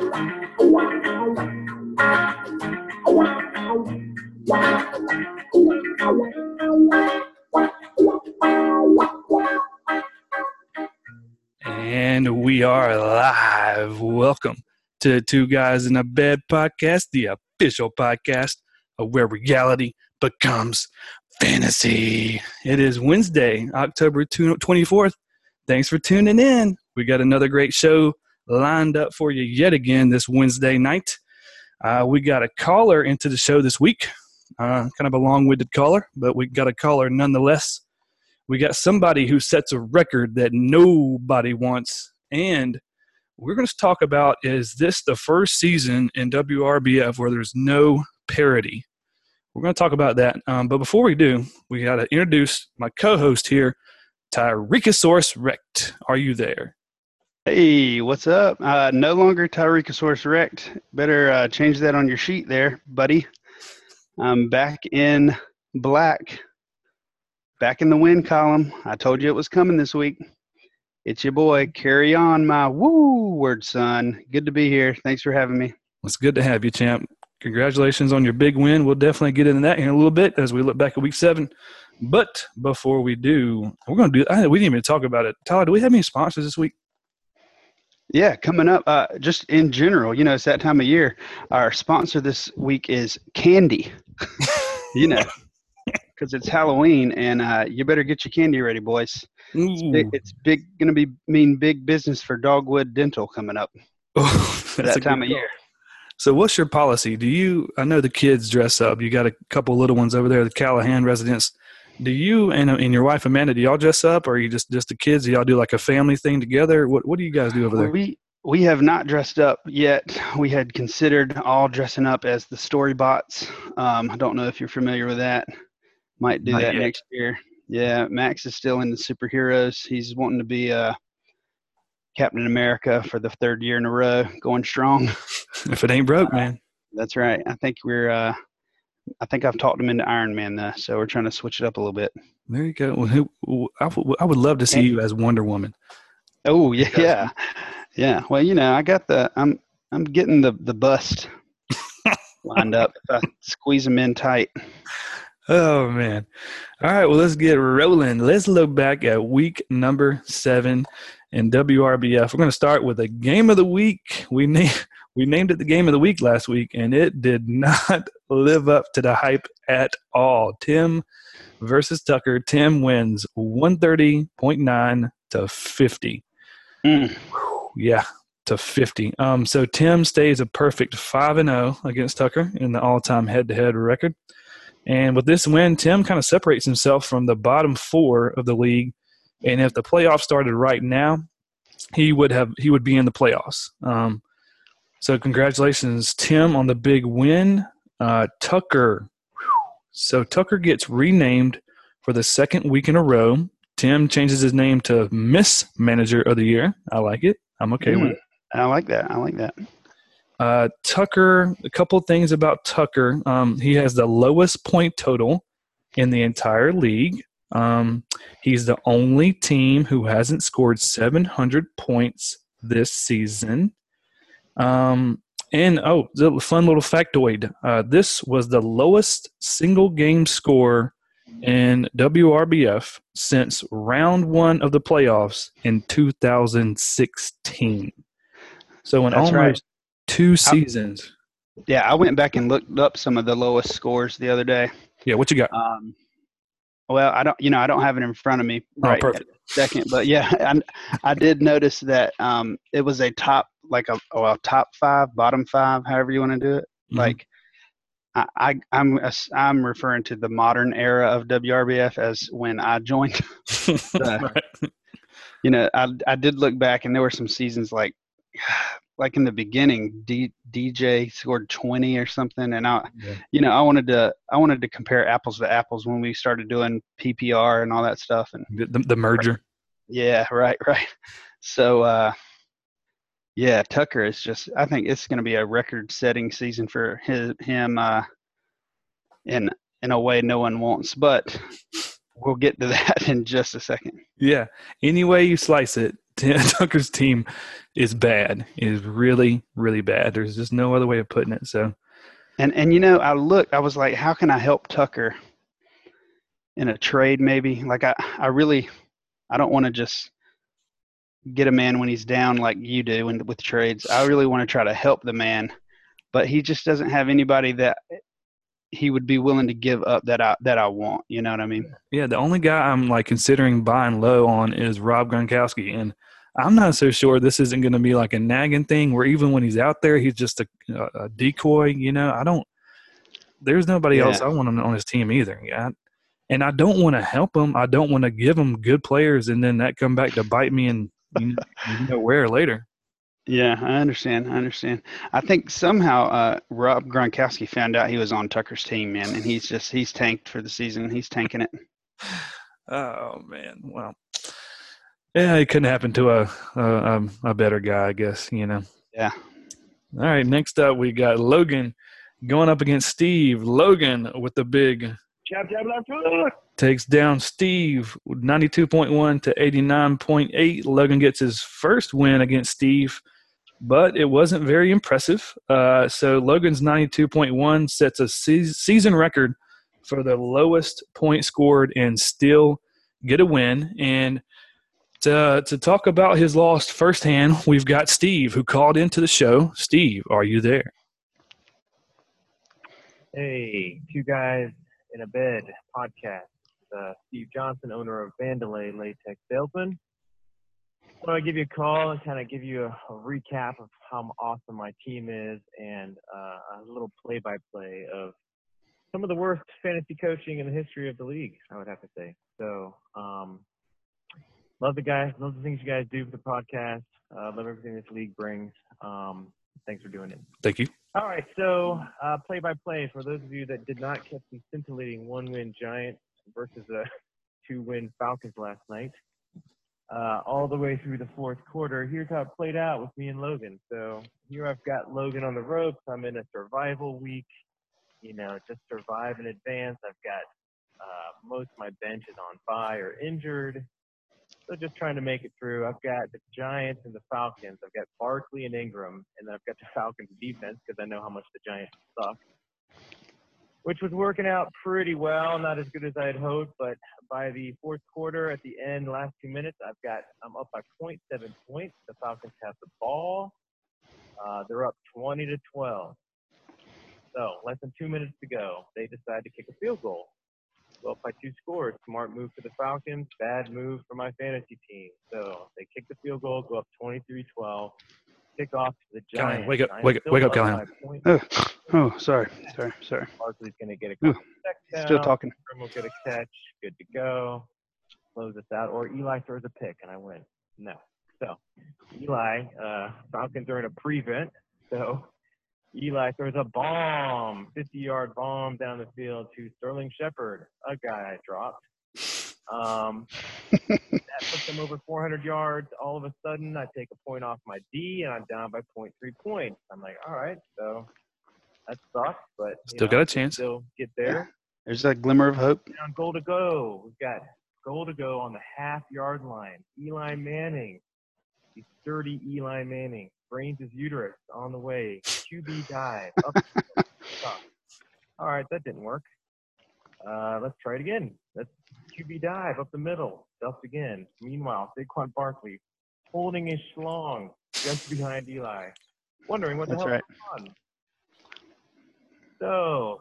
And we are live. Welcome to Two Guys in a Bed podcast, the official podcast of where reality becomes fantasy. It is Wednesday, October 24th. Thanks for tuning in. We got another great show lined up for you yet again this Wednesday night. Uh, we got a caller into the show this week, uh, kind of a long winded caller, but we got a caller nonetheless. We got somebody who sets a record that nobody wants. And we're going to talk about is this the first season in WRBF where there's no parity? We're going to talk about that. Um, but before we do, we got to introduce my co host here, Tyrekosaurus Rect. Are you there? Hey, what's up? Uh, no longer Tyrekosaurus Rect. Better uh, change that on your sheet there, buddy. I'm back in black, back in the win column. I told you it was coming this week. It's your boy. Carry on, my woo word, son. Good to be here. Thanks for having me. It's good to have you, champ. Congratulations on your big win. We'll definitely get into that in a little bit as we look back at week seven. But before we do, we're going to do. I, we didn't even talk about it. Tyler, do we have any sponsors this week? Yeah, coming up, uh, just in general, you know, it's that time of year. Our sponsor this week is Candy. you know, because it's Halloween, and uh, you better get your candy ready, boys. It's big, it's big going to be mean big business for Dogwood Dental coming up. Oh, that time of year. So, what's your policy? Do you? I know the kids dress up. You got a couple little ones over there, the Callahan residence do you and, and your wife Amanda do y'all dress up, or are you just just the kids? Do y'all do like a family thing together? What what do you guys do over there? We we have not dressed up yet. We had considered all dressing up as the Storybots. Um, I don't know if you're familiar with that. Might do not that yet. next year. Yeah, Max is still in the superheroes. He's wanting to be uh, Captain America for the third year in a row, going strong. if it ain't broke, uh, man. That's right. I think we're uh, I think I've talked him into Iron Man though, so we're trying to switch it up a little bit. There you go. Well, who, I, I would love to see you as Wonder Woman. Oh yeah, yeah, yeah. Well, you know, I got the I'm I'm getting the the bust lined up. If I squeeze them in tight. Oh man! All right, well let's get rolling. Let's look back at week number seven in WRBF. We're going to start with a game of the week. We name we named it the game of the week last week, and it did not live up to the hype at all. Tim versus Tucker. Tim wins 130.9 to 50. Mm. Yeah, to 50. Um, so Tim stays a perfect 5 and 0 against Tucker in the all time head to head record. And with this win, Tim kind of separates himself from the bottom four of the league. And if the playoffs started right now, he would have he would be in the playoffs. Um, so congratulations, Tim, on the big win. Uh, Tucker. So Tucker gets renamed for the second week in a row. Tim changes his name to Miss Manager of the Year. I like it. I'm okay mm, with it. I like that. I like that. Uh, Tucker, a couple things about Tucker. Um, he has the lowest point total in the entire league. Um, he's the only team who hasn't scored 700 points this season. Um, and oh, the fun little factoid: uh, this was the lowest single game score in WRBF since round one of the playoffs in 2016. So in That's almost right. two seasons. I, yeah, I went back and looked up some of the lowest scores the other day. Yeah, what you got? Um, well, I don't, you know, I don't have it in front of me oh, right perfect. second, but yeah, I, I did notice that um, it was a top, like a, well, top five, bottom five, however you want to do it. Mm-hmm. Like, I, I, I'm, I'm referring to the modern era of WRBF as when I joined. right. You know, I, I did look back, and there were some seasons like like in the beginning, D, DJ scored 20 or something, and I, yeah. you know, I wanted to I wanted to compare apples to apples when we started doing PPR and all that stuff, and the, the merger. Yeah, right, right. So, uh, yeah, Tucker is just. I think it's going to be a record-setting season for his him, uh, in in a way no one wants, but we'll get to that in just a second. Yeah. Any way you slice it, Tucker's team is bad. It is really, really bad. There's just no other way of putting it. So, and and you know, I looked. I was like, how can I help Tucker in a trade? Maybe like I, I really, I don't want to just get a man when he's down like you do when, with trades. I really want to try to help the man, but he just doesn't have anybody that he would be willing to give up that I that I want. You know what I mean? Yeah, the only guy I'm like considering buying low on is Rob Gronkowski, and I'm not so sure this isn't going to be like a nagging thing where even when he's out there, he's just a, a decoy. You know, I don't. There's nobody yeah. else I want on, on his team either. Yeah, and I don't want to help him. I don't want to give him good players, and then that come back to bite me and you know where later. Yeah, I understand. I understand. I think somehow uh, Rob Gronkowski found out he was on Tucker's team, man, and he's just he's tanked for the season. He's tanking it. Oh man, well, yeah, it couldn't happen to a a, a better guy, I guess. You know. Yeah. All right. Next up, we got Logan going up against Steve. Logan with the big jab, jab, left hook takes down Steve 92.1 to 89.8. Logan gets his first win against Steve but it wasn't very impressive. Uh, so Logan's 92.1 sets a se- season record for the lowest point scored and still get a win. And to, to talk about his loss firsthand, we've got Steve who called into the show. Steve, are you there? Hey, two guys in a bed podcast. Uh, Steve Johnson, owner of Vandelay Latex Salesman. I give you a call and kind of give you a, a, recap of how awesome my team is and uh, a little play-by-play of some of the worst fantasy coaching in the history of the league. I would have to say. So um, love the guys, love the things you guys do for the podcast. Uh, love everything this league brings. Um, thanks for doing it. Thank you. All right, so uh, play-by-play for those of you that did not catch the scintillating one-win Giants versus a two-win Falcons last night uh, all the way through the fourth quarter. Here's how it played out with me and Logan. So here I've got Logan on the ropes. I'm in a survival week. You know, just survive in advance. I've got uh, most of my bench is on bye or injured. So just trying to make it through. I've got the Giants and the Falcons. I've got Barkley and Ingram, and then I've got the Falcons defense because I know how much the Giants suck which was working out pretty well. Not as good as I had hoped, but by the fourth quarter, at the end, last two minutes, I've got I'm up by 0.7 points. The Falcons have the ball. Uh, they're up 20 to 12. So less than two minutes to go. They decide to kick a field goal. Go up by two scores. Smart move for the Falcons. Bad move for my fantasy team. So they kick the field goal, go up 23-12 kickoff to the Giants. wake up, wake, wake up, Callahan. Oh, oh, sorry, sorry, sorry. Barkley's going to get a touchdown. Still talking. Will get a catch. Good to go. Close this out. Or Eli throws a pick and I win. No. So Eli, uh, Falcons are in a prevent. So Eli throws a bomb, 50-yard bomb down the field to Sterling Shepard, a guy I dropped. Um, that puts them over 400 yards. All of a sudden, I take a point off my D, and I'm down by 0.3 points. I'm like, all right, so that sucks, but still know, got a chance. Still get there. There's that glimmer of hope. On goal to go. We've got goal to go on the half yard line. Eli Manning, he's 30 Eli Manning, brains his uterus on the way. QB dive. Up All right, that didn't work. Uh, let's try it again. Let's QB dive up the middle. Stuffed again. Meanwhile, Saquon Barkley holding his schlong just behind Eli, wondering what the That's hell right. is on. So,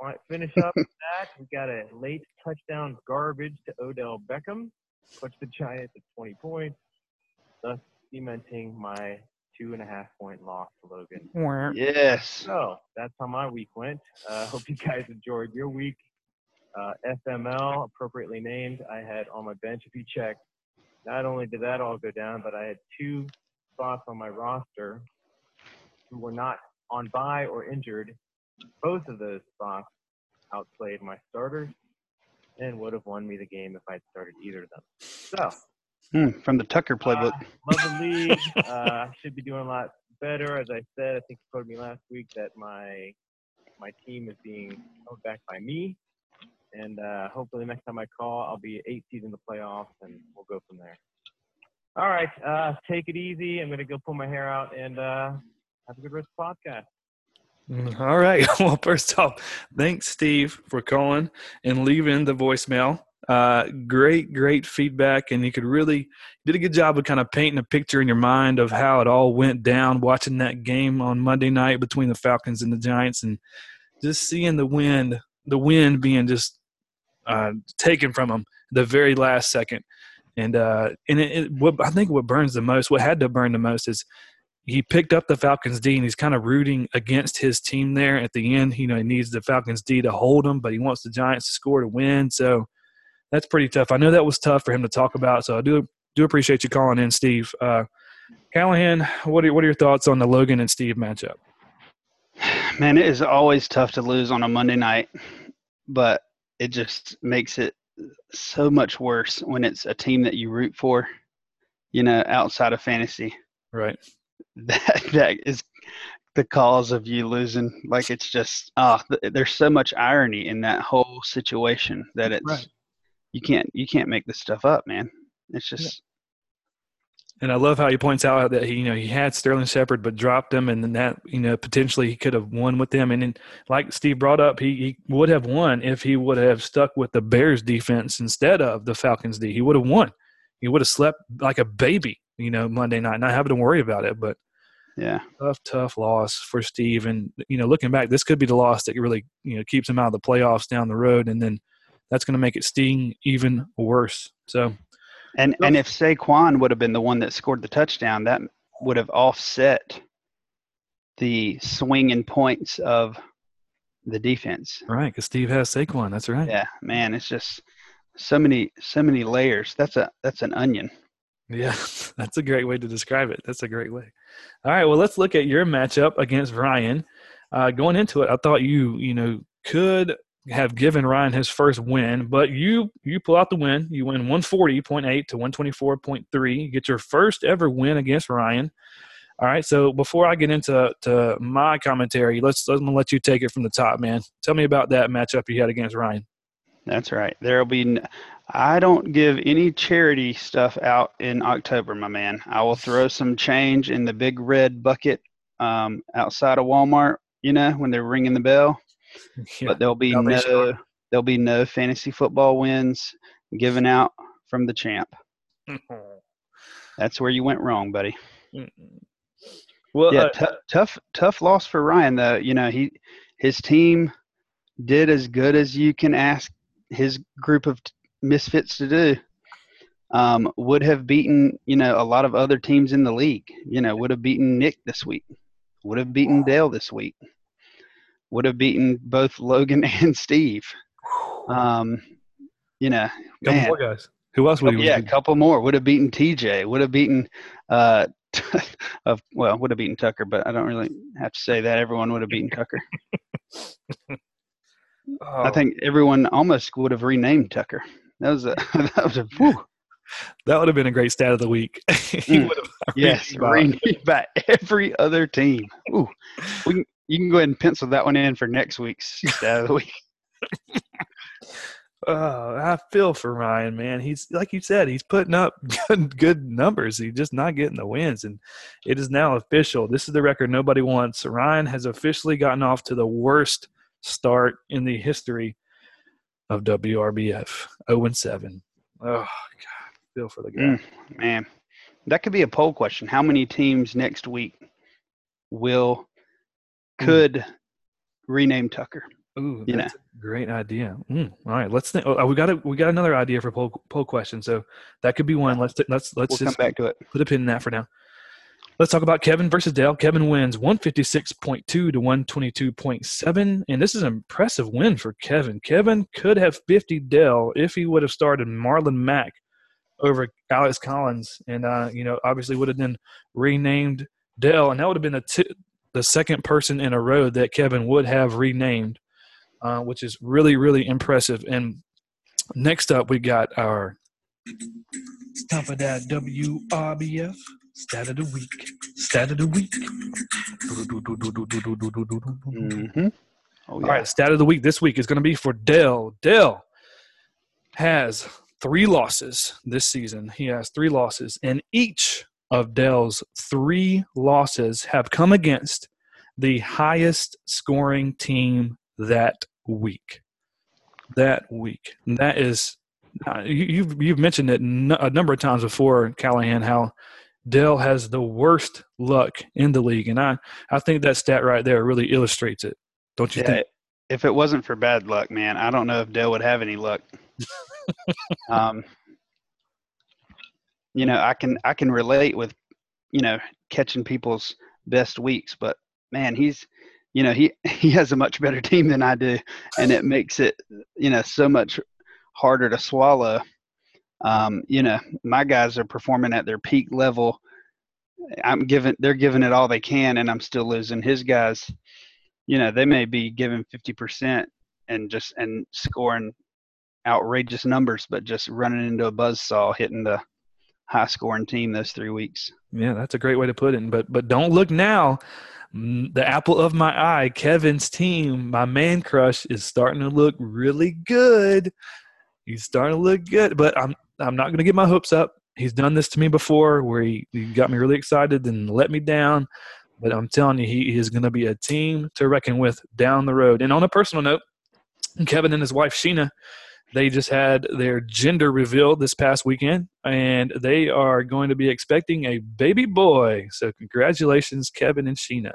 all right, finish up that. We got a late touchdown garbage to Odell Beckham, puts the Giants at 20 points, thus cementing my two and a half point loss to Logan. Yes. So that's how my week went. Uh, hope you guys enjoyed your week. Uh, FML, appropriately named, I had on my bench. If you check, not only did that all go down, but I had two spots on my roster who were not on bye or injured. Both of those spots outplayed my starters and would have won me the game if I'd started either of them. So, hmm, from the Tucker playbook. Uh, love the league. uh, should be doing a lot better. As I said, I think you told me last week that my my team is being held back by me. And uh, hopefully next time I call, I'll be eight seeds in the playoffs, and we'll go from there. All right. right. Uh, take it easy. I'm gonna go pull my hair out and uh, have a good rest of the podcast. Mm, all right. Well, first off, thanks, Steve, for calling and leaving the voicemail. Uh, great, great feedback, and you could really did a good job of kind of painting a picture in your mind of how it all went down. Watching that game on Monday night between the Falcons and the Giants, and just seeing the wind, the wind being just uh, taken from them the very last second. And uh, and it, it, what I think what burns the most, what had to burn the most, is he picked up the Falcons D and he's kind of rooting against his team there at the end. You know, he needs the Falcons D to hold him, but he wants the Giants to score to win. So that's pretty tough. I know that was tough for him to talk about. So I do do appreciate you calling in, Steve. Uh, Callahan, what are what are your thoughts on the Logan and Steve matchup? Man, it is always tough to lose on a Monday night, but it just makes it so much worse when it's a team that you root for. You know, outside of fantasy. Right that that is the cause of you losing. Like it's just ah, oh, th- there's so much irony in that whole situation that it's right. You can't you can't make this stuff up, man. It's just. Yeah. And I love how he points out that he, you know, he had Sterling Shepard, but dropped him, and then that, you know, potentially he could have won with them. And then, like Steve brought up, he, he would have won if he would have stuck with the Bears defense instead of the Falcons D. He would have won. He would have slept like a baby you know, Monday night, not having to worry about it. But yeah, tough, tough loss for Steve. And you know, looking back, this could be the loss that really you know keeps him out of the playoffs down the road, and then that's going to make it sting even worse. So, and and if Saquon would have been the one that scored the touchdown, that would have offset the swing in points of the defense. Right, because Steve has Saquon. That's right. Yeah, man, it's just so many so many layers. That's a that's an onion. Yeah, that's a great way to describe it. That's a great way. All right, well, let's look at your matchup against Ryan. Uh, going into it, I thought you, you know, could have given Ryan his first win, but you you pull out the win. You win 140.8 to 124.3. You get your first ever win against Ryan. All right, so before I get into to my commentary, let's I'm gonna let you take it from the top, man. Tell me about that matchup you had against Ryan. That's right. There'll be. I don't give any charity stuff out in October, my man. I will throw some change in the big red bucket um, outside of Walmart. You know when they're ringing the bell. Yeah, but there'll be no. There'll be no fantasy football wins given out from the champ. That's where you went wrong, buddy. Well, yeah, uh, tough, tough loss for Ryan. Though you know he, his team did as good as you can ask his group of misfits to do. Um, would have beaten, you know, a lot of other teams in the league. You know, would have beaten Nick this week. Would have beaten Dale this week. Would have beaten both Logan and Steve. Um, you know, couple man. more guys. Who else would he? Yeah, a couple more. Would have beaten TJ. Would have beaten. Uh, of well, would have beaten Tucker, but I don't really have to say that. Everyone would have beaten Tucker. Oh. I think everyone almost would have renamed Tucker. That was a that was a whew. That would have been a great stat of the week. mm. yes, by every other team. Ooh, we can, you can go ahead and pencil that one in for next week's stat of the week. Oh, I feel for Ryan, man. He's like you said, he's putting up good, good numbers. He's just not getting the wins, and it is now official. This is the record nobody wants. Ryan has officially gotten off to the worst start in the history of WRBF. 0 7. Oh, God. Feel for the guy. Mm, man, that could be a poll question. How many teams next week will. Could mm. rename Tucker? Ooh, that's know? a great idea. Mm, all right, let's think. Oh, we got a, we got another idea for poll poll question. So that could be one. Let's let's let's we'll just come back to it. Put a pin in that for now. Let's talk about Kevin versus Dale. Kevin wins 156.2 to 122.7, and this is an impressive win for Kevin. Kevin could have 50 Dale if he would have started Marlon Mack over Alex Collins, and uh, you know obviously would have then renamed Dale, and that would have been t- the second person in a row that Kevin would have renamed, uh, which is really really impressive. And next up, we got our top of that WRBF Stat of the week. Stat of the week. Mm-hmm. Oh, yeah. All right, stat of the week this week is going to be for Dell. Dell has three losses this season. He has three losses, and each of Dell's three losses have come against the highest scoring team that week. That week. And that is, you've, you've mentioned it a number of times before, Callahan, how Dell has the worst luck in the league. And I, I think that stat right there really illustrates it. Don't you yeah, think? If it wasn't for bad luck, man, I don't know if Dell would have any luck. um, you know, I can I can relate with, you know, catching people's best weeks, but man, he's you know, he he has a much better team than I do and it makes it, you know, so much harder to swallow. Um, you know, my guys are performing at their peak level. I'm giving they're giving it all they can and I'm still losing. His guys, you know, they may be giving 50% and just and scoring outrageous numbers, but just running into a buzz saw, hitting the high scoring team those three weeks. Yeah, that's a great way to put it. But but don't look now. Mm, the apple of my eye, Kevin's team, my man crush, is starting to look really good. He's starting to look good, but I'm I'm not going to get my hopes up. He's done this to me before, where he, he got me really excited and let me down. But I'm telling you, he is going to be a team to reckon with down the road. And on a personal note, Kevin and his wife Sheena they just had their gender revealed this past weekend, and they are going to be expecting a baby boy. So, congratulations, Kevin and Sheena.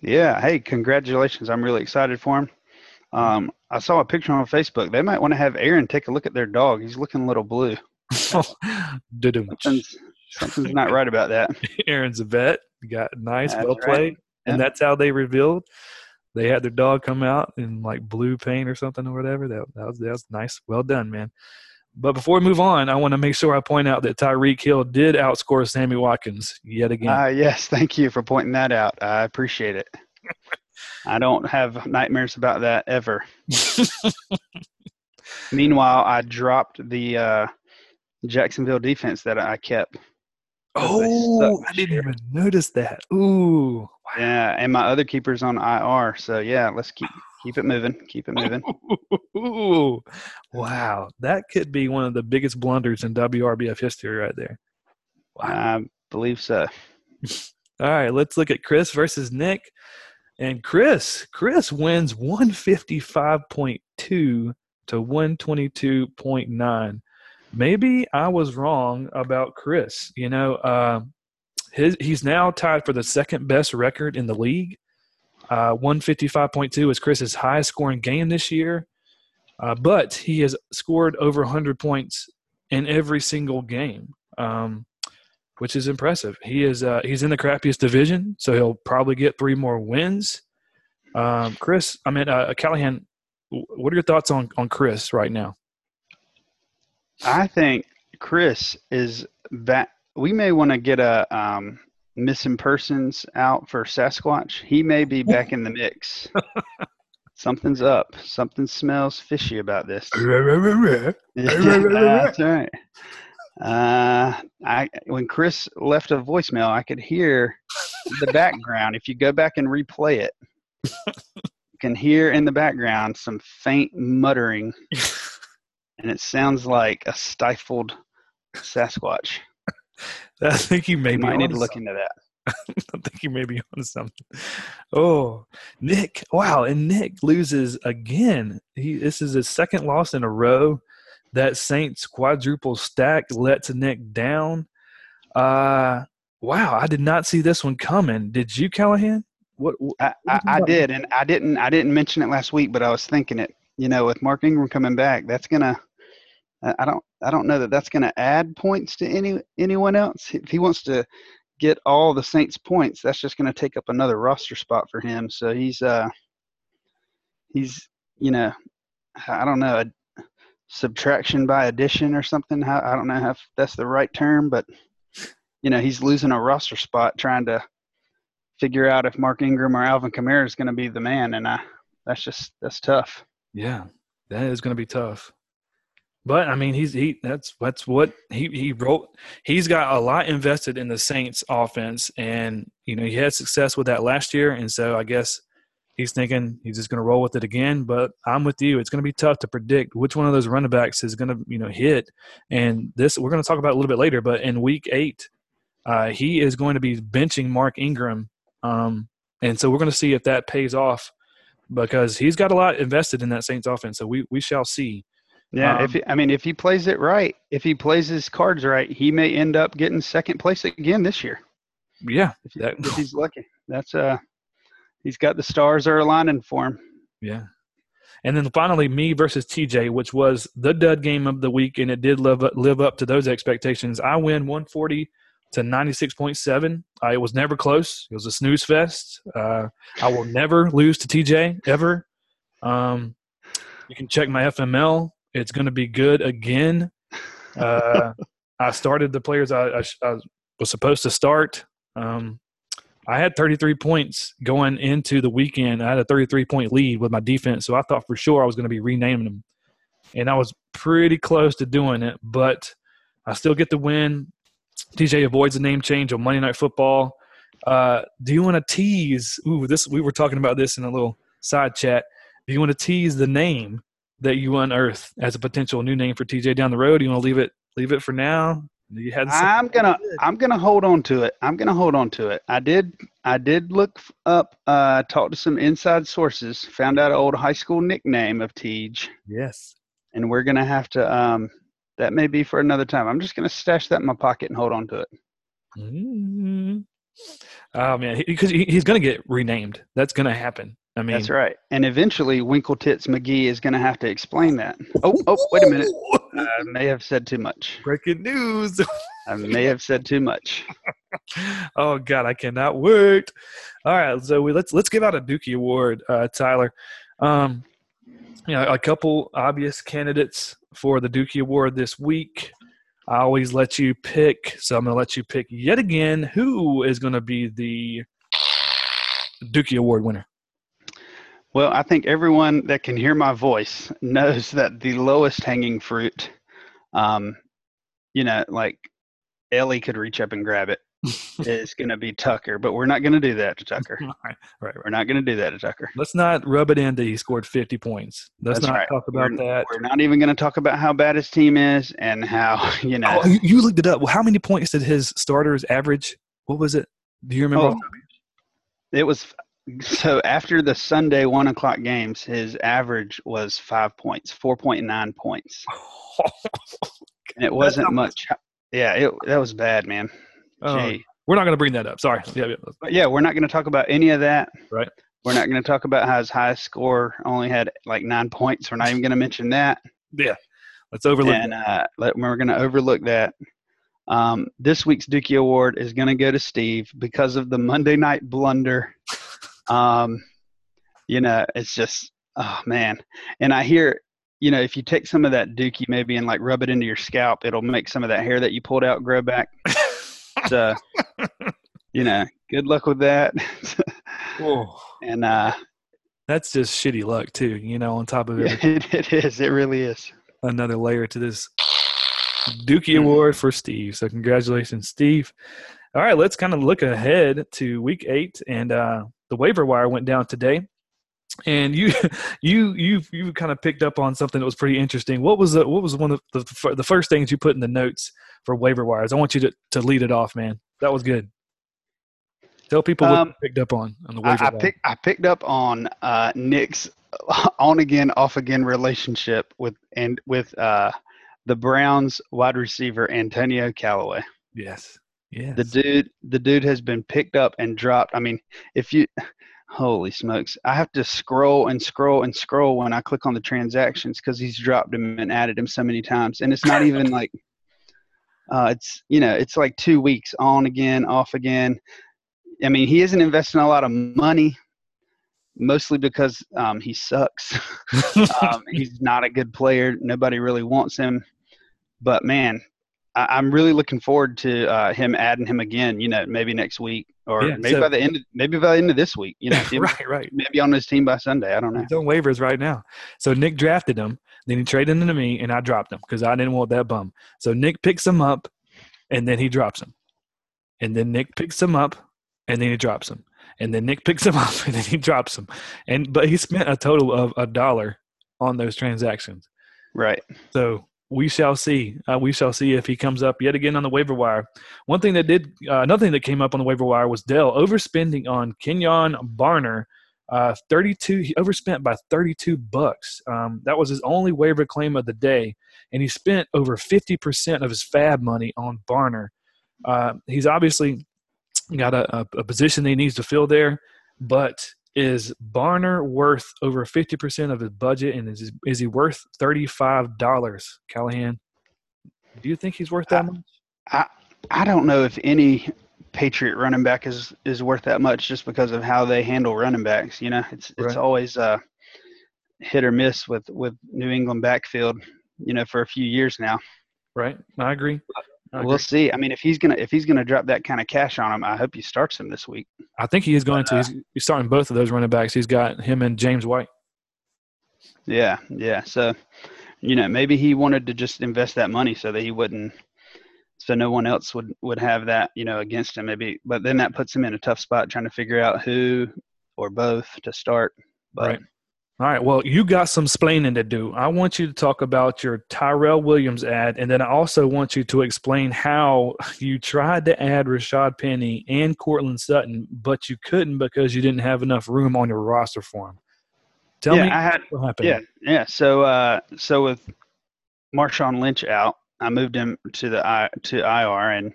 Yeah. Hey, congratulations. I'm really excited for him. Um, I saw a picture on Facebook. They might want to have Aaron take a look at their dog. He's looking a little blue. something's, something's not right about that. Aaron's a vet. Got nice, that's well played. Right. And that's how they revealed they had their dog come out in like blue paint or something or whatever. That, that was that was nice. Well done, man. But before we move on, I want to make sure I point out that Tyreek Hill did outscore Sammy Watkins yet again. Uh, yes, thank you for pointing that out. I appreciate it. I don't have nightmares about that ever. Meanwhile, I dropped the uh, Jacksonville defense that I kept. Oh, I didn't even notice that. Ooh, wow. yeah, and my other keeper's on IR. So yeah, let's keep keep it moving. Keep it moving. Ooh, wow, that could be one of the biggest blunders in WRBF history right there. Wow. I believe so. All right, let's look at Chris versus Nick. And Chris, Chris wins 155.2 to 122.9 maybe I was wrong about Chris. You know, uh, his he's now tied for the second best record in the league. Uh, 155.2 is Chris's highest scoring game this year, uh, but he has scored over 100 points in every single game, um, which is impressive. He is uh, he's in the crappiest division, so he'll probably get three more wins. Um, Chris, I mean uh, Callahan, what are your thoughts on on Chris right now? I think Chris is that We may want to get a um, missing persons out for Sasquatch. He may be back in the mix. Something's up. Something smells fishy about this. yeah, that's right. Uh, I when Chris left a voicemail, I could hear the background. If you go back and replay it, you can hear in the background some faint muttering and it sounds like a stifled Sasquatch. I think you may might need to look into that. I think you may be on something. Oh, Nick! Wow, and Nick loses again. He this is his second loss in a row. That Saints quadruple stack lets Nick down. Uh wow! I did not see this one coming. Did you, Callahan? What? what I, I, I did, and I didn't. I didn't mention it last week, but I was thinking it. You know, with Mark Ingram coming back, that's gonna I don't I don't know that that's to add points to any anyone else. If he wants to get all the Saints points, that's just to take up another roster spot for him. So he's uh he's you know I don't know a subtraction by addition or something. I don't know if that's the right term, but you know he's losing a roster spot trying to figure out if Mark Ingram or Alvin Kamara is going to be the man, and I that's just that's tough. Yeah, that is going to be tough. But I mean, he's he that's that's what he he wrote. He's got a lot invested in the Saints offense, and you know he had success with that last year, and so I guess he's thinking he's just going to roll with it again. But I'm with you. It's going to be tough to predict which one of those running backs is going to you know hit. And this we're going to talk about a little bit later. But in week eight, uh, he is going to be benching Mark Ingram, um, and so we're going to see if that pays off because he's got a lot invested in that Saints offense. So we we shall see. Yeah, um, if he, I mean if he plays it right, if he plays his cards right, he may end up getting second place again this year. Yeah, if, that, if he's lucky. That's uh he's got the stars are aligning for him. Yeah. And then finally, me versus TJ, which was the dud game of the week, and it did live up, live up to those expectations. I win 140 to 96.7. Uh, it was never close. It was a snooze fest. Uh, I will never lose to TJ ever. Um, you can check my FML. It's going to be good again. Uh, I started the players I, I, I, was supposed to start. Um, I had 33 points going into the weekend. I had a 33 point lead with my defense, so I thought for sure I was going to be renaming them. And I was pretty close to doing it, but I still get the win. TJ avoids a name change on Monday Night Football. Uh, do you want to tease? Ooh, this we were talking about this in a little side chat. Do you want to tease the name that you unearth as a potential new name for TJ down the road? Do you want to leave it leave it for now? You had I'm gonna I'm gonna hold on to it. I'm gonna hold on to it. I did I did look up, uh, talked to some inside sources, found out an old high school nickname of Tej. Yes. And we're gonna have to um, that may be for another time. I'm just gonna stash that in my pocket and hold on to it. Mm-hmm. Oh man, because he, he's gonna get renamed. That's gonna happen. I mean, that's right. And eventually, Winkle Tits McGee is going to have to explain that. Oh, oh, wait a minute. I may have said too much. Breaking news. I may have said too much. oh God, I cannot wait. All right, so we, let's let's give out a Dookie Award, uh, Tyler. Um, you know, a couple obvious candidates for the Dookie Award this week. I always let you pick, so I'm going to let you pick yet again who is going to be the Dookie Award winner. Well, I think everyone that can hear my voice knows that the lowest hanging fruit, um, you know, like Ellie could reach up and grab it, is going to be Tucker. But we're not going to do that to Tucker. right, right. We're not going to do that to Tucker. Let's not rub it in that he scored 50 points. Let's That's not right. talk about we're, that. We're not even going to talk about how bad his team is and how, you know. Oh, you looked it up. Well, how many points did his starters average? What was it? Do you remember? Oh, it was so after the Sunday one o'clock games, his average was five points, four point nine points, oh, and it wasn't much. Yeah, it that was bad, man. Oh, we're not going to bring that up. Sorry. Yeah, yeah. But yeah, we're not going to talk about any of that. Right. We're not going to talk about how his high score only had like nine points. We're not even going to mention that. Yeah. Let's overlook. And uh, let, we're going to overlook that. Um, this week's Dookie Award is going to go to Steve because of the Monday night blunder um, you know, it's just, oh man. And I hear, you know, if you take some of that dookie maybe and like rub it into your scalp, it'll make some of that hair that you pulled out grow back. so, you know, good luck with that. and uh, that's just shitty luck too, you know, on top of it. it, it is. It really is. Another layer to this Dookie. Award for Steve. So congratulations, Steve. All right, let's kind of look ahead to week eight and uh, the waiver wire went down today, and you you you you kind of picked up on something that was pretty interesting. What was the what was one of the the first things you put in the notes for waiver wires? I want you to to lead it off, man. That was good. Tell people what um, you picked up on on the waiver I, I. Pick, I picked up on uh, Nick's on again off again relationship with and with uh, the Browns wide receiver Antonio Callaway. Yes. Yeah. The dude the dude has been picked up and dropped. I mean, if you holy smokes. I have to scroll and scroll and scroll when I click on the transactions because he's dropped him and added him so many times. And it's not even like uh, it's you know, it's like two weeks on again, off again. I mean, he isn't investing a lot of money, mostly because um, he sucks. um, he's not a good player. Nobody really wants him. But man, I, am really looking forward to uh, him adding him again. You know, maybe next week or yeah, maybe so, by the end, of, maybe by the end of this week. You know, right, right. Maybe on his team by Sunday. I don't know. He's on waivers right now. So Nick drafted him, then he traded him to me, and I dropped him because I didn't want that bum. So Nick picks him up, and then he drops him, and then Nick picks him up, and then he drops him. and then Nick picks him up and then he drops him. And but he spent a total of a dollar on those transactions. Right. So we shall see. Uh, we shall see if he comes up yet again on the waiver wire. One thing that did, uh, another thing that came up on the waiver wire was Dell overspending on Kenjon Barner. Uh, 32, he overspent by 32 bucks. Um, that was his only waiver claim of the day, and he spent over 50% of his FAAB money on Barner. Uh, he's obviously got a, a, position that he needs to fill there, but is Barner worth over 50% of his budget and is, is he worth $35 callahan? Do you think he's worth that much? I i don't know if any patriot running back is is worth that much just because of how they handle running backs you know? It's it's right. always uh hit or miss with with new england backfield you know for a few years now. Right. I agree we'll see. I mean, if he's gonna if he's gonna drop that kind of cash on him, I hope he starts him this week. I think he is going to. He's, uh, he's starting both of those running backs. He's got him and James White. Yeah, yeah. So, you know, maybe he wanted to just invest that money so that he wouldn't, so no one else would would have that, you know, against him. Maybe, but then that puts him in a tough spot trying to figure out who or both to start. But, right. All right. Well, you got some splaining to do. I want you to talk about your Tyrell Williams add, and then I also want you to explain how you tried to add Rashad Penny and Courtland Sutton, but you couldn't because you didn't have enough room on your roster for them. Tell yeah, me I had, what happened. Yeah, yeah. So, uh, so with Marshawn Lynch out, I moved him to the I to IR, and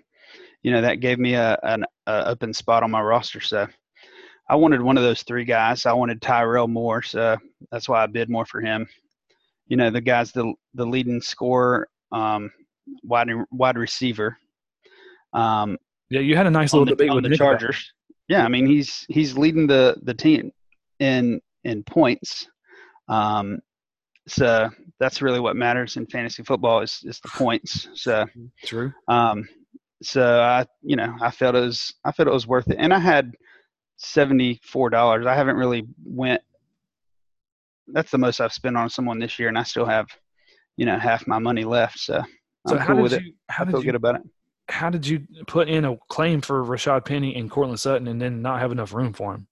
you know that gave me a an a open spot on my roster. So I wanted one of those three guys. I wanted Tyrell more, so that's why I bid more for him. You know, the guy's the the leading scorer, um, wide wide receiver. Um, yeah, you had a nice little the, debate with the Chargers. Yeah, I mean he's he's leading the the team in in points. Um, so that's really what matters in fantasy football is is the points. So true. Um, so I you know I felt it was I felt it was worth it, and I had seventy four dollars. I haven't really went. That's the most I've spent on someone this year, and I still have, you know, half my money left. So, so I'm cool with you, it. How I feel did you, good about it. How did you put in a claim for Rashad Penny and Courtland Sutton, and then not have enough room for him?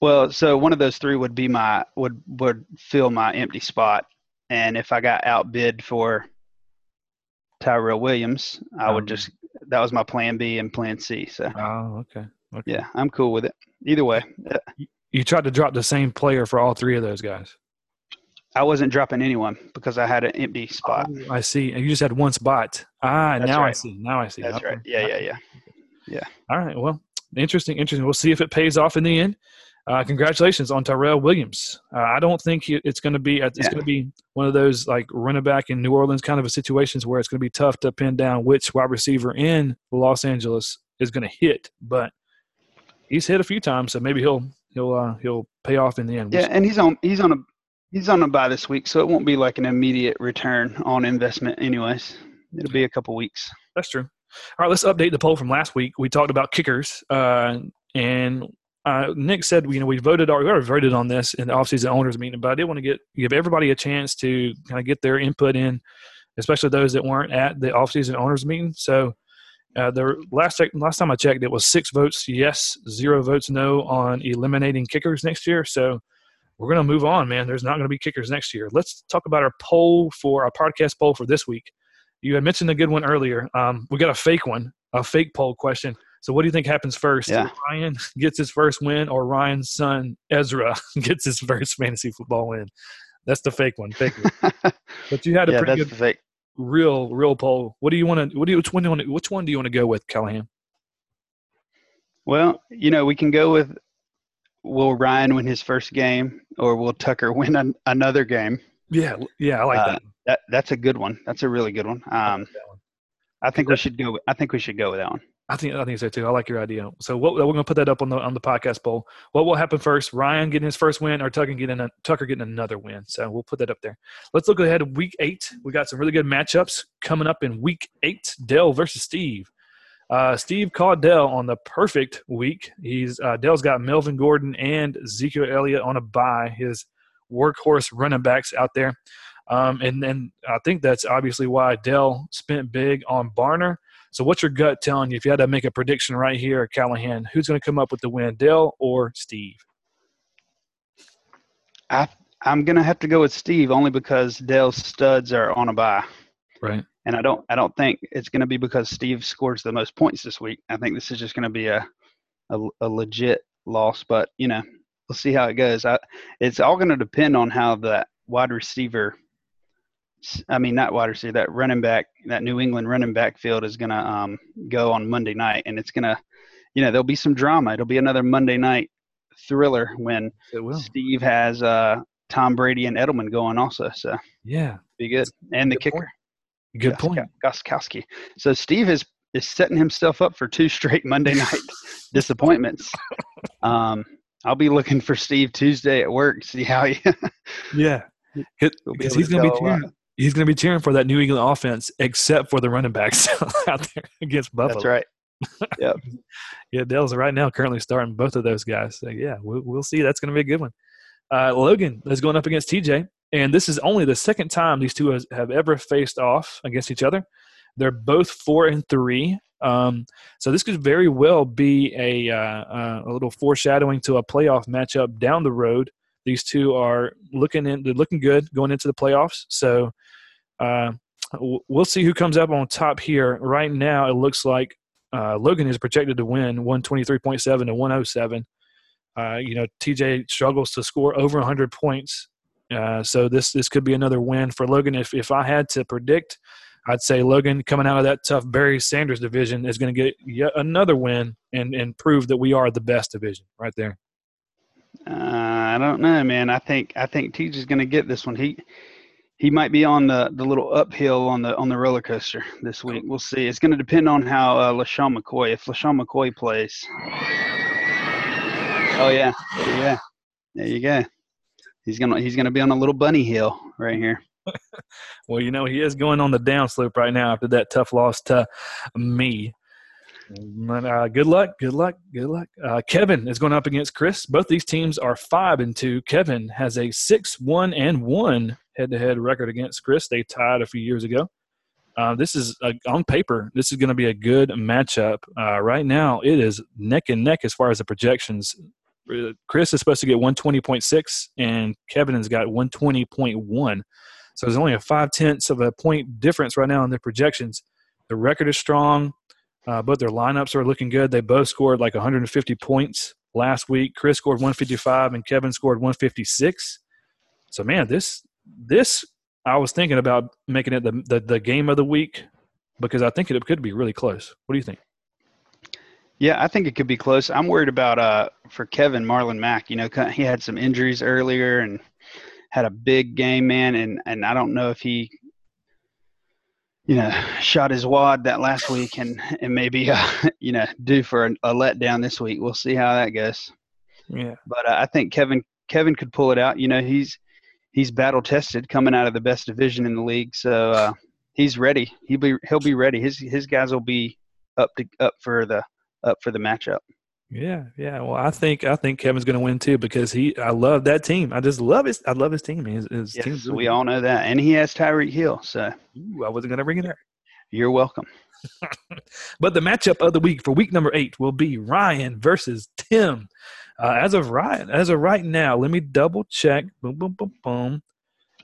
Well, so one of those three would be my would would fill my empty spot, and if I got outbid for Tyrell Williams, I um, would just that was my plan B and plan C. So. Oh, okay. Okay. Yeah, I'm cool with it. Either way. You tried to drop the same player for all three of those guys. I wasn't dropping anyone because I had an empty spot. Oh, I see. And You just had one spot. Ah, That's now right. I see. Now I see. That's okay. right. Yeah, yeah, yeah. Yeah. All right. Well, interesting. Interesting. We'll see if it pays off in the end. Uh, congratulations on Tyrell Williams. Uh, I don't think it's going to be it's yeah. going to be one of those like running back in New Orleans kind of a situations where it's going to be tough to pin down which wide receiver in Los Angeles is going to hit. But he's hit a few times, so maybe he'll he'll uh, he'll pay off in the end. Yeah, and he's on he's on a he's on a bye this week, so it won't be like an immediate return on investment, anyways. It'll be a couple weeks. That's true. All right, let's update the poll from last week. We talked about kickers, uh, and uh, Nick said, you know, we voted, we already voted on this in the offseason owners meeting, but I did want to get give everybody a chance to kind of get their input in, especially those that weren't at the offseason owners meeting. So uh, the last last time I checked, it was six votes yes, zero votes no on eliminating kickers next year. So we're going to move on, man. There's not going to be kickers next year. Let's talk about our poll for our podcast poll for this week. You had mentioned a good one earlier. Um, we got a fake one, a fake poll question. So what do you think happens first? Yeah. Ryan gets his first win, or Ryan's son Ezra gets his first fantasy football win? That's the fake one. Fake one. but you had a yeah, pretty good fake real real poll. What do you want to? What do you? Which one do you want? To, which one do you want to go with, Callahan? Well, you know, we can go with will Ryan win his first game, or will Tucker win an, another game? Yeah, yeah, I like uh, that. That that's a good one. That's a really good one. Um, I think we should go. I think we should go with that one. I think I think so too. I like your idea. So what, we're going to put that up on the on the podcast poll. What will happen first? Ryan getting his first win, or Tucker getting a, Tucker getting another win? So we'll put that up there. Let's look ahead of week eight. We got some really good matchups coming up in week eight. Dell versus Steve. Uh, Steve caught Dell on the perfect week. He's uh, Dell's got Melvin Gordon and Ezekiel Elliott on a bye. His workhorse running backs out there. Um, and then I think that's obviously why Dell spent big on Barner. So what's your gut telling you if you had to make a prediction right here, Callahan? Who's going to come up with the win, Dell or Steve? I I'm gonna have to go with Steve only because Dell's studs are on a bye. Right. And I don't I don't think it's gonna be because Steve scores the most points this week. I think this is just gonna be a a, a legit loss. But you know, we'll see how it goes. I, it's all gonna depend on how that wide receiver. I mean, not wide receiver. That running back, that New England running back field is gonna um, go on Monday night, and it's gonna, you know, there'll be some drama. It'll be another Monday night thriller when Steve has uh, Tom Brady and Edelman going also. So yeah, be good. And the kicker, point. good point, Gostkowski. So Steve is is setting himself up for two straight Monday night disappointments. Um, I'll be looking for Steve Tuesday at work. To see how he. yeah, because he's going to be cheering. He's going to be cheering for that New England offense, except for the running backs out there against Buffalo. That's right. Yep. yeah, Dell's right now currently starting both of those guys. So yeah, we'll, we'll see. That's going to be a good one. Uh, Logan is going up against TJ, and this is only the second time these two has, have ever faced off against each other. They're both four and three. Um, so this could very well be a, uh, uh, a little foreshadowing to a playoff matchup down the road. These two are looking in, they're looking good going into the playoffs. So uh, we'll see who comes up on top here. Right now, it looks like uh, Logan is projected to win 123.7 to 107. Uh, you know, TJ struggles to score over 100 points. Uh, so this this could be another win for Logan. If if I had to predict, I'd say Logan coming out of that tough Barry Sanders division is going to get yet another win and and prove that we are the best division right there. Uh, I don't know, man. I think I think TJ's going to get this one. He he might be on the, the little uphill on the on the roller coaster this week. We'll see. It's going to depend on how uh, LeSean McCoy. If LeSean McCoy plays, Oh yeah, yeah. There you go. He's gonna he's gonna be on a little bunny hill right here. well, you know he is going on the downslope right now after that tough loss to me. Uh, good luck, good luck, good luck. Uh, Kevin is going up against Chris. Both these teams are five and two. Kevin has a six one and one head to head record against Chris. They tied a few years ago. Uh, this is on paper. This is going to be a good matchup. Uh, right now, it is neck and neck as far as the projections uh, Chris is supposed to get 120.6 and Kevin has got 120.1. So there's only a five tenths of a point difference right now in their projections. The record is strong. Uh, both their lineups are looking good. They both scored like 150 points last week. Chris scored 155 and Kevin scored 156. So man, this this I was thinking about making it the the, the game of the week because I think it could be really close. What do you think? Yeah, I think it could be close. I'm worried about uh for Kevin Marlon Mack. You know, he had some injuries earlier and had a big game, man, and and I don't know if he, you know, shot his wad that last week and and maybe uh, you know due for a, a letdown this week. We'll see how that goes. Yeah, but uh, I think Kevin Kevin could pull it out. You know, he's he's battle tested coming out of the best division in the league, so uh, he's ready. He'll be he'll be ready. His his guys will be up to up for the up for the matchup. Yeah, yeah. Well, I think I think Kevin's going to win too because he. I love that team. I just love his. I love his team. His, his yes, team. We all know that, and he has Tyreek Hill. So Ooh, I wasn't going to bring it up. You're welcome. but the matchup of the week for week number eight will be Ryan versus Tim. Uh, as of right as of right now, let me double check. Boom, boom, boom, boom.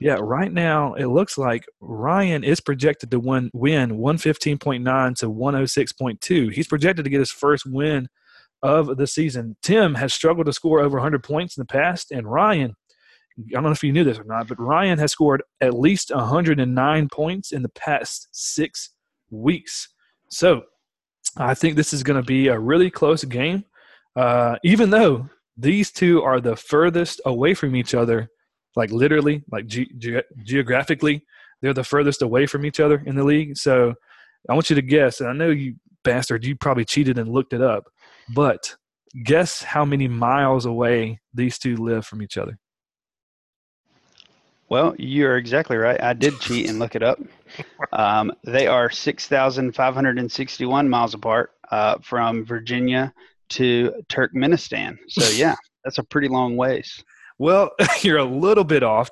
Yeah, right now it looks like Ryan is projected to win win 115.9 to 106.2. He's projected to get his first win of the season. Tim has struggled to score over 100 points in the past, and Ryan, I don't know if you knew this or not, but Ryan has scored at least 109 points in the past six weeks. So I think this is going to be a really close game, uh, even though these two are the furthest away from each other like literally, like ge- ge- geographically, they're the furthest away from each other in the league. So I want you to guess, and I know you bastard, you probably cheated and looked it up, but guess how many miles away these two live from each other. Well, you're exactly right. I did cheat and look it up. Um, they are 6,561 miles apart uh, from Virginia to Turkmenistan. So, yeah, that's a pretty long ways. Well, you're a little bit off.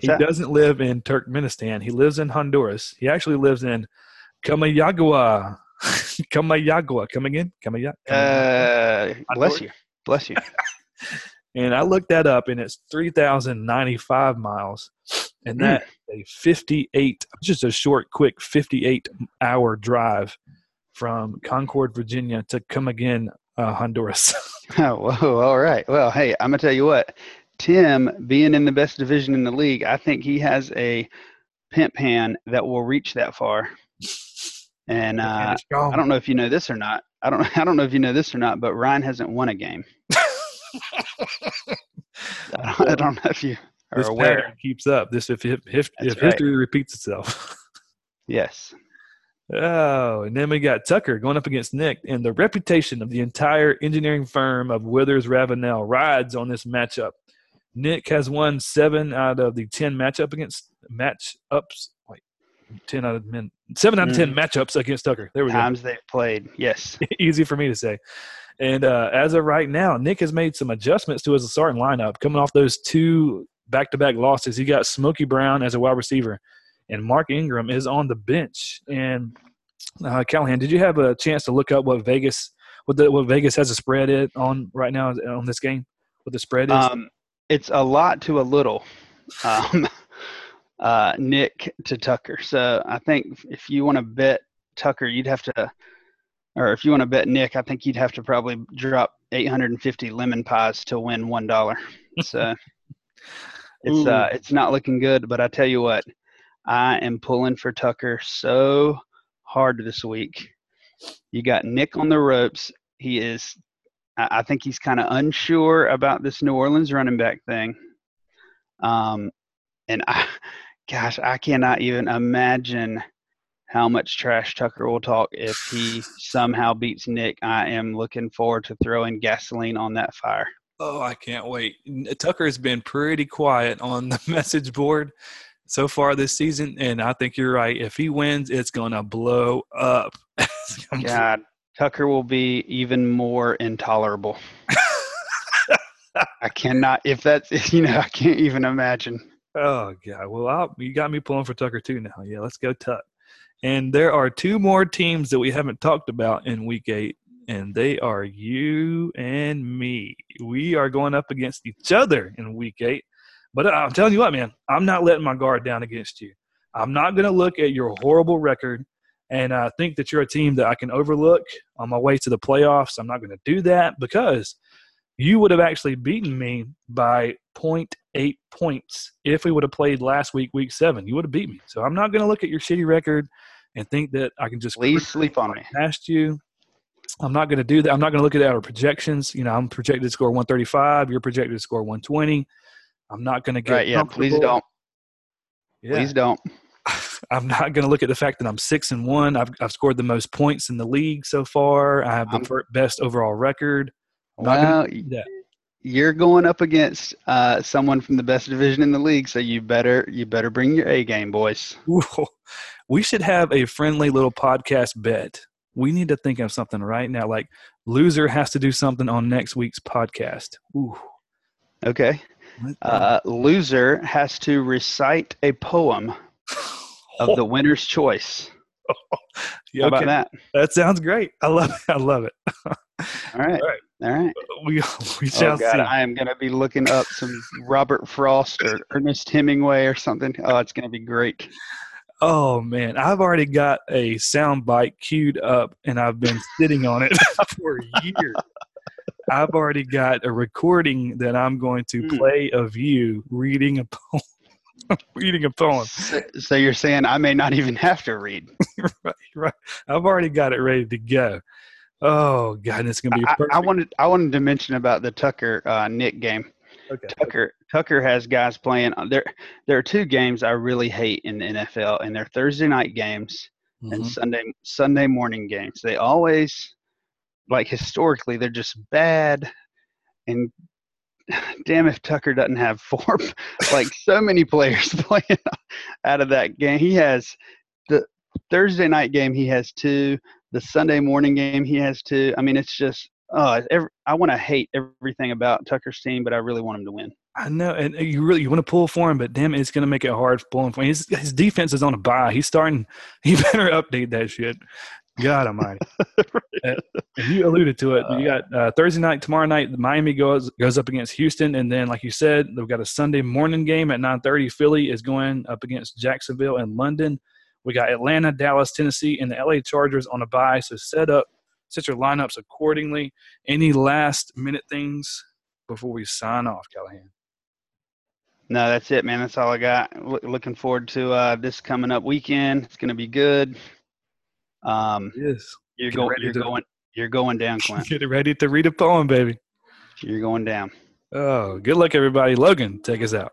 he doesn't live in Turkmenistan. He lives in Honduras. He actually lives in Comayagua. Comayagua. Come again? Comayagua. Uh, bless you. Bless you. and I looked that up, and it's 3,095 miles. And that mm. a 58, just a short, quick 58 hour drive from Concord, Virginia to come again, uh, Honduras. oh, whoa, all right. Well, hey, I'm gonna tell you what. Tim, being in the best division in the league, I think he has a pimp hand that will reach that far. And uh, I don't know if you know this or not. I don't. I don't know if you know this or not, but Ryan hasn't won a game. I, don't, I, don't, know if you are this aware. pattern keeps up. This if if, if, if right. history repeats itself. yes. Oh, and then we got Tucker going up against Nick, and the reputation of the entire engineering firm of Withers Ravenel rides on this matchup. Nick has won seven out of the ten matchup against matchups. Ten out of men, seven out of ten mm. matchups against Tucker. There we Times go. Times they've played, yes. Easy for me to say. And uh, as of right now, Nick has made some adjustments to his starting lineup. Coming off those two back-to-back losses, he got Smokey Brown as a wide receiver and Mark Ingram is on the bench. And uh, Callahan, did you have a chance to look up what Vegas what the, what Vegas has a spread it on right now on this game? What the spread is? Um, it's a lot to a little. Um, uh, Nick to Tucker. So I think if you want to bet Tucker, you'd have to, or if you want to bet Nick, I think you'd have to probably drop 850 lemon pies to win one dollar. So it's uh, it's not looking good. But I tell you what, I am pulling for Tucker so hard this week. You got Nick on the ropes. He is, I think he's kind of unsure about this New Orleans running back thing. Um, and I, gosh, I cannot even imagine how much trash Tucker will talk if he somehow beats Nick. I am looking forward to throwing gasoline on that fire. Oh, I can't wait. Tucker has been pretty quiet on the message board so far this season, and I think you're right. If he wins, it's gonna blow up. God, Tucker will be even more intolerable. I cannot. If that's you know, I can't even imagine. Oh God! Well, I'll, you got me pulling for Tucker too now. Yeah, let's go Tuck. And there are two more teams that we haven't talked about in Week Eight, and they are you and me. We are going up against each other in Week Eight. But I'm telling you what, man, I'm not letting my guard down against you. I'm not going to look at your horrible record and uh, think that you're a team that I can overlook on my way to the playoffs. I'm not going to do that because you would have actually beaten me by 0.8 points if we would have played last week, week seven. You would have beat me. So I'm not going to look at your shitty record and think that I can just please sleep on me past you. I'm not going to do that. I'm not going to look at our projections. You know, I'm projected to score 135. You're projected to score 120. I'm not going to get right. Yeah, please don't. Yeah. Please don't. I'm not going to look at the fact that I'm six and one. I've I've scored the most points in the league so far. I have the I'm, best overall record. I'm well, you're going up against uh, someone from the best division in the league, so you better you better bring your A game, boys. Ooh, we should have a friendly little podcast bet. We need to think of something right now. Like loser has to do something on next week's podcast. Ooh. Okay. Uh, loser has to recite a poem of the winner's choice. yeah, How about that? That sounds great. I love it. I love it. All right. All right. All right. We, we shall oh God, see. I am going to be looking up some Robert Frost or Ernest Hemingway or something. Oh, it's going to be great. Oh man, I've already got a sound bite queued up and I've been sitting on it for years. I've already got a recording that I'm going to hmm. play of you reading a poem. reading a poem. So, so, you're saying I may not even have to read. right, right. I've already got it ready to go. Oh God, it's gonna be. I, I, wanted I wanted to mention about the Tucker uh, Nick game. Okay. Tucker Tucker has guys playing. Uh, there there are two games I really hate in the NFL, and they're Thursday night games mm-hmm. and Sunday Sunday morning games. They always like historically they're just bad and damn if Tucker doesn't have four like so many players playing out of that game. He has the Thursday night game he has two, the Sunday morning game he has two. I mean it's just oh every, I want to hate everything about Tucker's team, but I really want him to win. I know, and you really you want to pull for him, but damn, it's going to make it hard pulling for him. His, his defense is on a bye. He's starting. He better update that shit. God Almighty. and you alluded to it. You got uh, Thursday night, tomorrow night. Miami goes goes up against Houston, and then, like you said, we've got a Sunday morning game at nine thirty. Philly is going up against Jacksonville and London. We got Atlanta, Dallas, Tennessee, and the LA Chargers on a bye. So set up, set your lineups accordingly. Any last minute things before we sign off, Callahan? No, that's it, man. That's all I got. looking forward to uh, this coming up weekend. It's going to be good. Um, yes. You're, go, you're to, going. You're going down, Clint. Get ready to read a poem, baby. You're going down. Oh, good luck, everybody. Logan, take us out.